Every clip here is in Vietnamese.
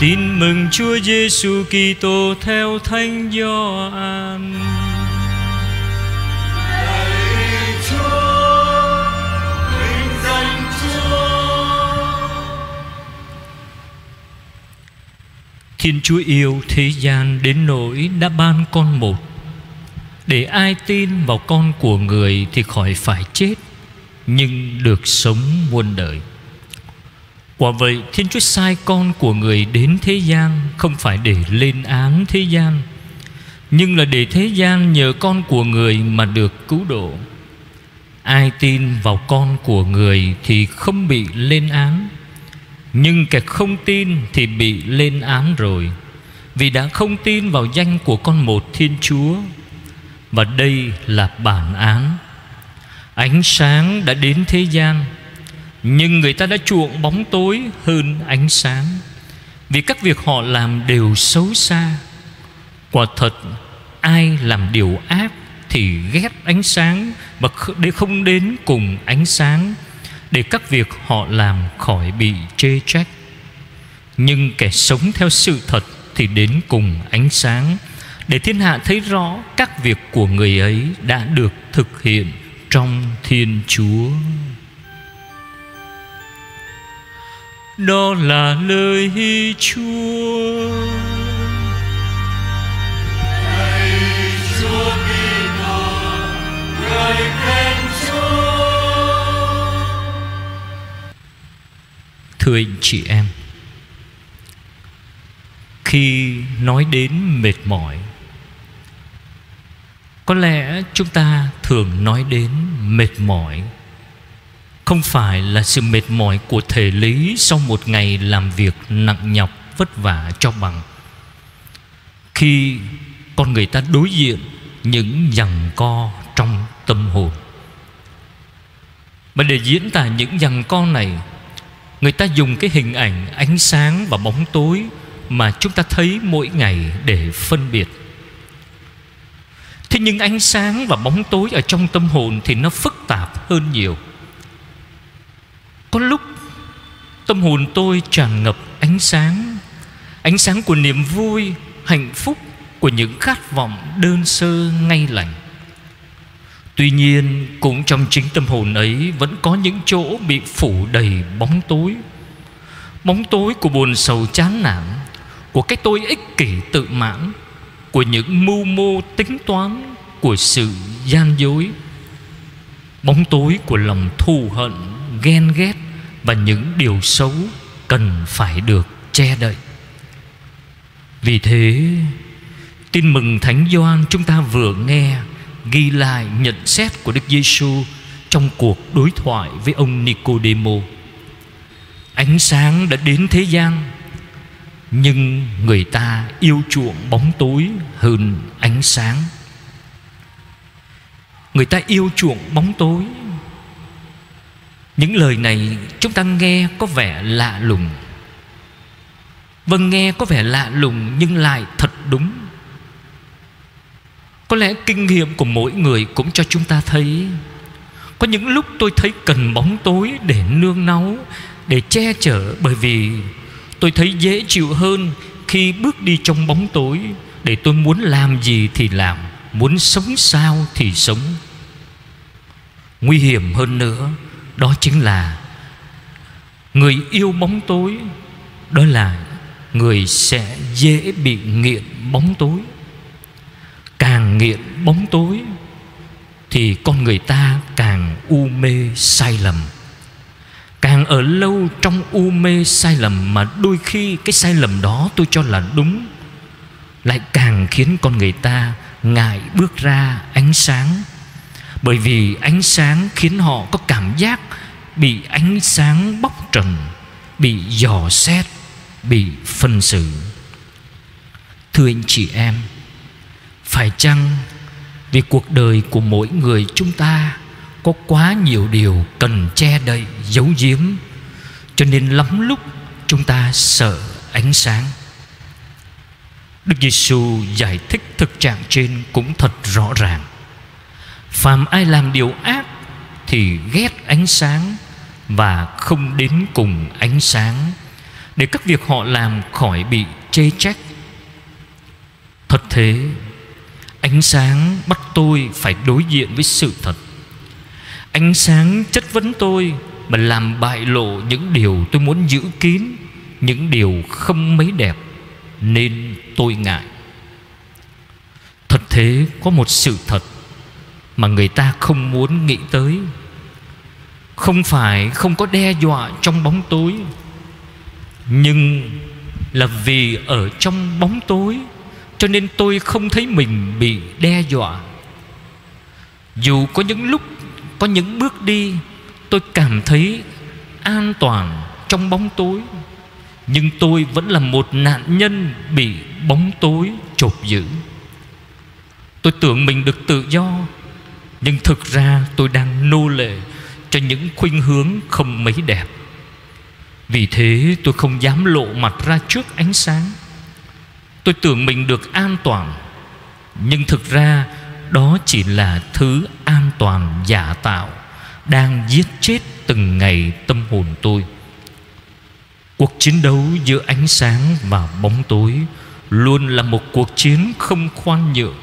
Tin mừng Chúa Giêsu Kitô theo Thánh Gioan. Thiên Chúa yêu thế gian đến nỗi đã ban con một Để ai tin vào con của người thì khỏi phải chết, Nhưng được sống muôn đời Quả vậy, Thiên Chúa sai con của người đến thế gian Không phải để lên án thế gian, Nhưng là để thế gian nhờ con của người mà được cứu độ. Ai tin vào con của người thì không bị lên án, Nhưng kẻ không tin thì bị lên án rồi. Vì đã không tin vào danh của con một Thiên Chúa, Và đây là bản án. Ánh sáng đã đến thế gian nhưng người ta đã chuộng bóng tối hơn ánh sáng. Vì các việc họ làm đều xấu xa. Quả thật, Ai làm điều ác Thì ghét ánh sáng Và để không đến cùng ánh sáng, Để các việc họ làm khỏi bị chê trách. Nhưng kẻ sống theo sự thật Thì đến cùng ánh sáng, Để thiên hạ thấy rõ Các việc của người ấy đã được thực hiện Trong Thiên Chúa. Đó là lời Chúa. Lạy Chúa Kitô, khen Chúa. Thưa anh chị em, khi nói đến mệt mỏi, có lẽ chúng ta thường nói đến mệt mỏi không phải là sự mệt mỏi của thể lý sau một ngày làm việc nặng nhọc, vất vả cho bằng. Khi con người ta đối diện những giằng co trong tâm hồn. Mà để diễn tả những giằng co này, người ta dùng cái hình ảnh ánh sáng và bóng tối mà chúng ta thấy mỗi ngày để phân biệt. Thế nhưng ánh sáng và bóng tối ở trong tâm hồn thì nó phức tạp hơn nhiều có lúc, Tâm hồn tôi tràn ngập ánh sáng. Ánh sáng của niềm vui, Hạnh phúc Của những khát vọng đơn sơ ngay lành. Tuy nhiên, Cũng trong chính tâm hồn ấy Vẫn có những chỗ bị phủ đầy bóng tối. Bóng tối của buồn sầu chán nản, Của cái tôi ích kỷ tự mãn, Của những mưu mô tính toán Của sự gian dối. Bóng tối của lòng thù hận ghen ghét và những điều xấu cần phải được che đậy. Vì thế, tin mừng Thánh Gioan chúng ta vừa nghe ghi lại nhận xét của Đức Giêsu trong cuộc đối thoại với ông Nicodemo. Ánh sáng đã đến thế gian, nhưng người ta yêu chuộng bóng tối hơn ánh sáng. Người ta yêu chuộng bóng tối những lời này chúng ta nghe có vẻ lạ lùng. Vâng nghe có vẻ lạ lùng nhưng lại thật đúng. Có lẽ kinh nghiệm của mỗi người cũng cho chúng ta thấy. Có những lúc tôi thấy cần bóng tối để nương náu, Để che chở, bởi vì tôi thấy dễ chịu hơn khi bước đi trong bóng tối. Để tôi muốn làm gì thì làm, Muốn sống sao thì sống. Nguy hiểm hơn nữa đó chính là người yêu bóng tối. Đó là người sẽ dễ bị nghiện bóng tối. Càng nghiện bóng tối thì con người ta càng u mê sai lầm. Càng ở lâu trong u mê sai lầm mà đôi khi cái sai lầm đó tôi cho là đúng, lại càng khiến con người ta ngại bước ra ánh sáng bởi vì ánh sáng khiến họ có cảm giác bị ánh sáng bóc trần, bị dò xét, bị phân xử. Thưa anh chị em, phải chăng vì cuộc đời của mỗi người chúng ta có quá nhiều điều cần che đậy, giấu giếm, cho nên lắm lúc chúng ta sợ ánh sáng? Đức Giêsu giải thích thực trạng trên cũng thật rõ ràng phàm ai làm điều ác thì ghét ánh sáng và không đến cùng ánh sáng, để các việc họ làm khỏi bị chê trách. Thật thế, ánh sáng bắt tôi phải đối diện với sự thật. Ánh sáng chất vấn tôi mà làm bại lộ những điều tôi muốn giữ kín, những điều không mấy đẹp, nên tôi ngại. Thật thế có một sự thật mà người ta không muốn nghĩ tới. Không phải không có đe dọa trong bóng tối, nhưng là vì ở trong bóng tối, cho nên tôi không thấy mình bị đe dọa. Dù có những lúc, có những bước đi, tôi cảm thấy an toàn trong bóng tối, nhưng tôi vẫn là một nạn nhân bị bóng tối chộp giữ. Tôi tưởng mình được tự do nhưng thực ra tôi đang nô lệ cho những khuynh hướng không mấy đẹp. Vì thế tôi không dám lộ mặt ra trước ánh sáng. Tôi tưởng mình được an toàn, Nhưng thực ra Đó chỉ là thứ an toàn giả tạo Đang giết chết từng ngày tâm hồn tôi. Cuộc chiến đấu giữa ánh sáng và bóng tối Luôn là một cuộc chiến không khoan nhượng.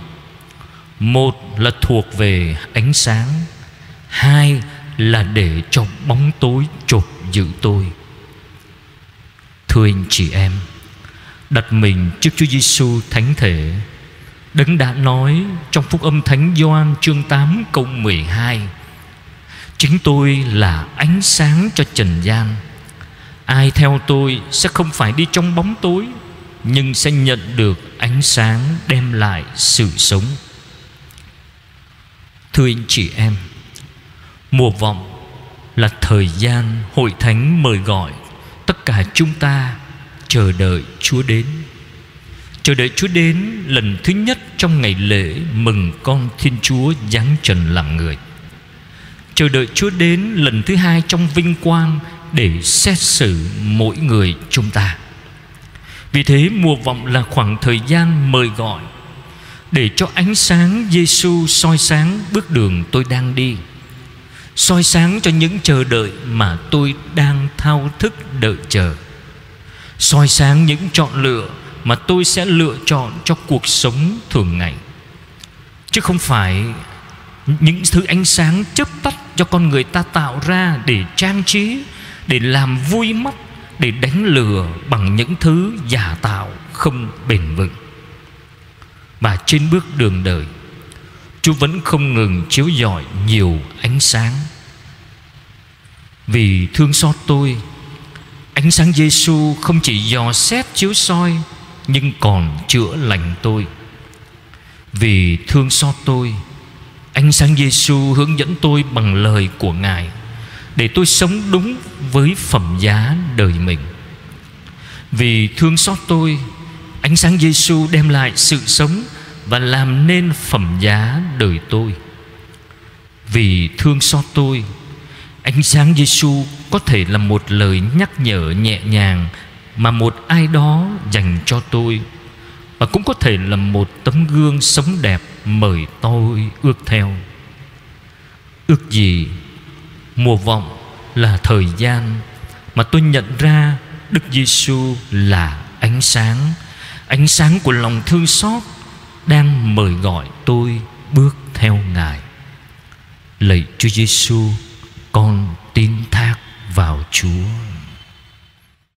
Một là thuộc về ánh sáng, Hai là để cho bóng tối chộp giữ tôi Thưa anh chị em, đặt mình trước Chúa Giêsu thánh thể. Đấng đã nói trong Phúc âm Thánh Gioan chương 8 câu 12 Chính tôi là ánh sáng cho trần gian Ai theo tôi sẽ không phải đi trong bóng tối, Nhưng sẽ nhận được ánh sáng đem lại sự sống Thưa anh chị em, Mùa vọng là thời gian hội thánh mời gọi Tất cả chúng ta chờ đợi Chúa đến. Chờ đợi Chúa đến lần thứ nhất trong ngày lễ mừng con Thiên Chúa giáng trần làm người. Chờ đợi Chúa đến lần thứ hai trong vinh quang Để xét xử mỗi người chúng ta. Vì thế, mùa vọng là khoảng thời gian mời gọi để cho ánh sáng Giêsu soi sáng bước đường tôi đang đi. Soi sáng cho những chờ đợi mà tôi đang thao thức đợi chờ. Soi sáng những chọn lựa mà tôi sẽ lựa chọn cho cuộc sống thường ngày. Chứ không phải những thứ ánh sáng chớp tắt cho con người ta tạo ra để trang trí, để làm vui mắt, để đánh lừa bằng những thứ giả tạo không bền vững mà trên bước đường đời, Chúa vẫn không ngừng chiếu rọi nhiều ánh sáng. Vì thương xót tôi, Ánh sáng Giêsu không chỉ dò xét chiếu soi, Nhưng còn chữa lành tôi. Vì thương xót tôi, Ánh sáng Giêsu hướng dẫn tôi bằng lời của Ngài, Để tôi sống đúng với phẩm giá đời mình. Vì thương xót tôi Ánh sáng Giêsu đem lại sự sống Và làm nên phẩm giá đời tôi Vì thương xót tôi Ánh sáng Giêsu có thể là một lời nhắc nhở nhẹ nhàng mà một ai đó dành cho tôi và cũng có thể là một tấm gương sống đẹp mời tôi ước theo. Ước gì mùa vọng là thời gian mà tôi nhận ra Đức Giêsu là ánh sáng, ánh sáng của lòng thương xót đang mời gọi tôi bước theo Ngài. Lạy Chúa Giêsu, con tin thác vào Chúa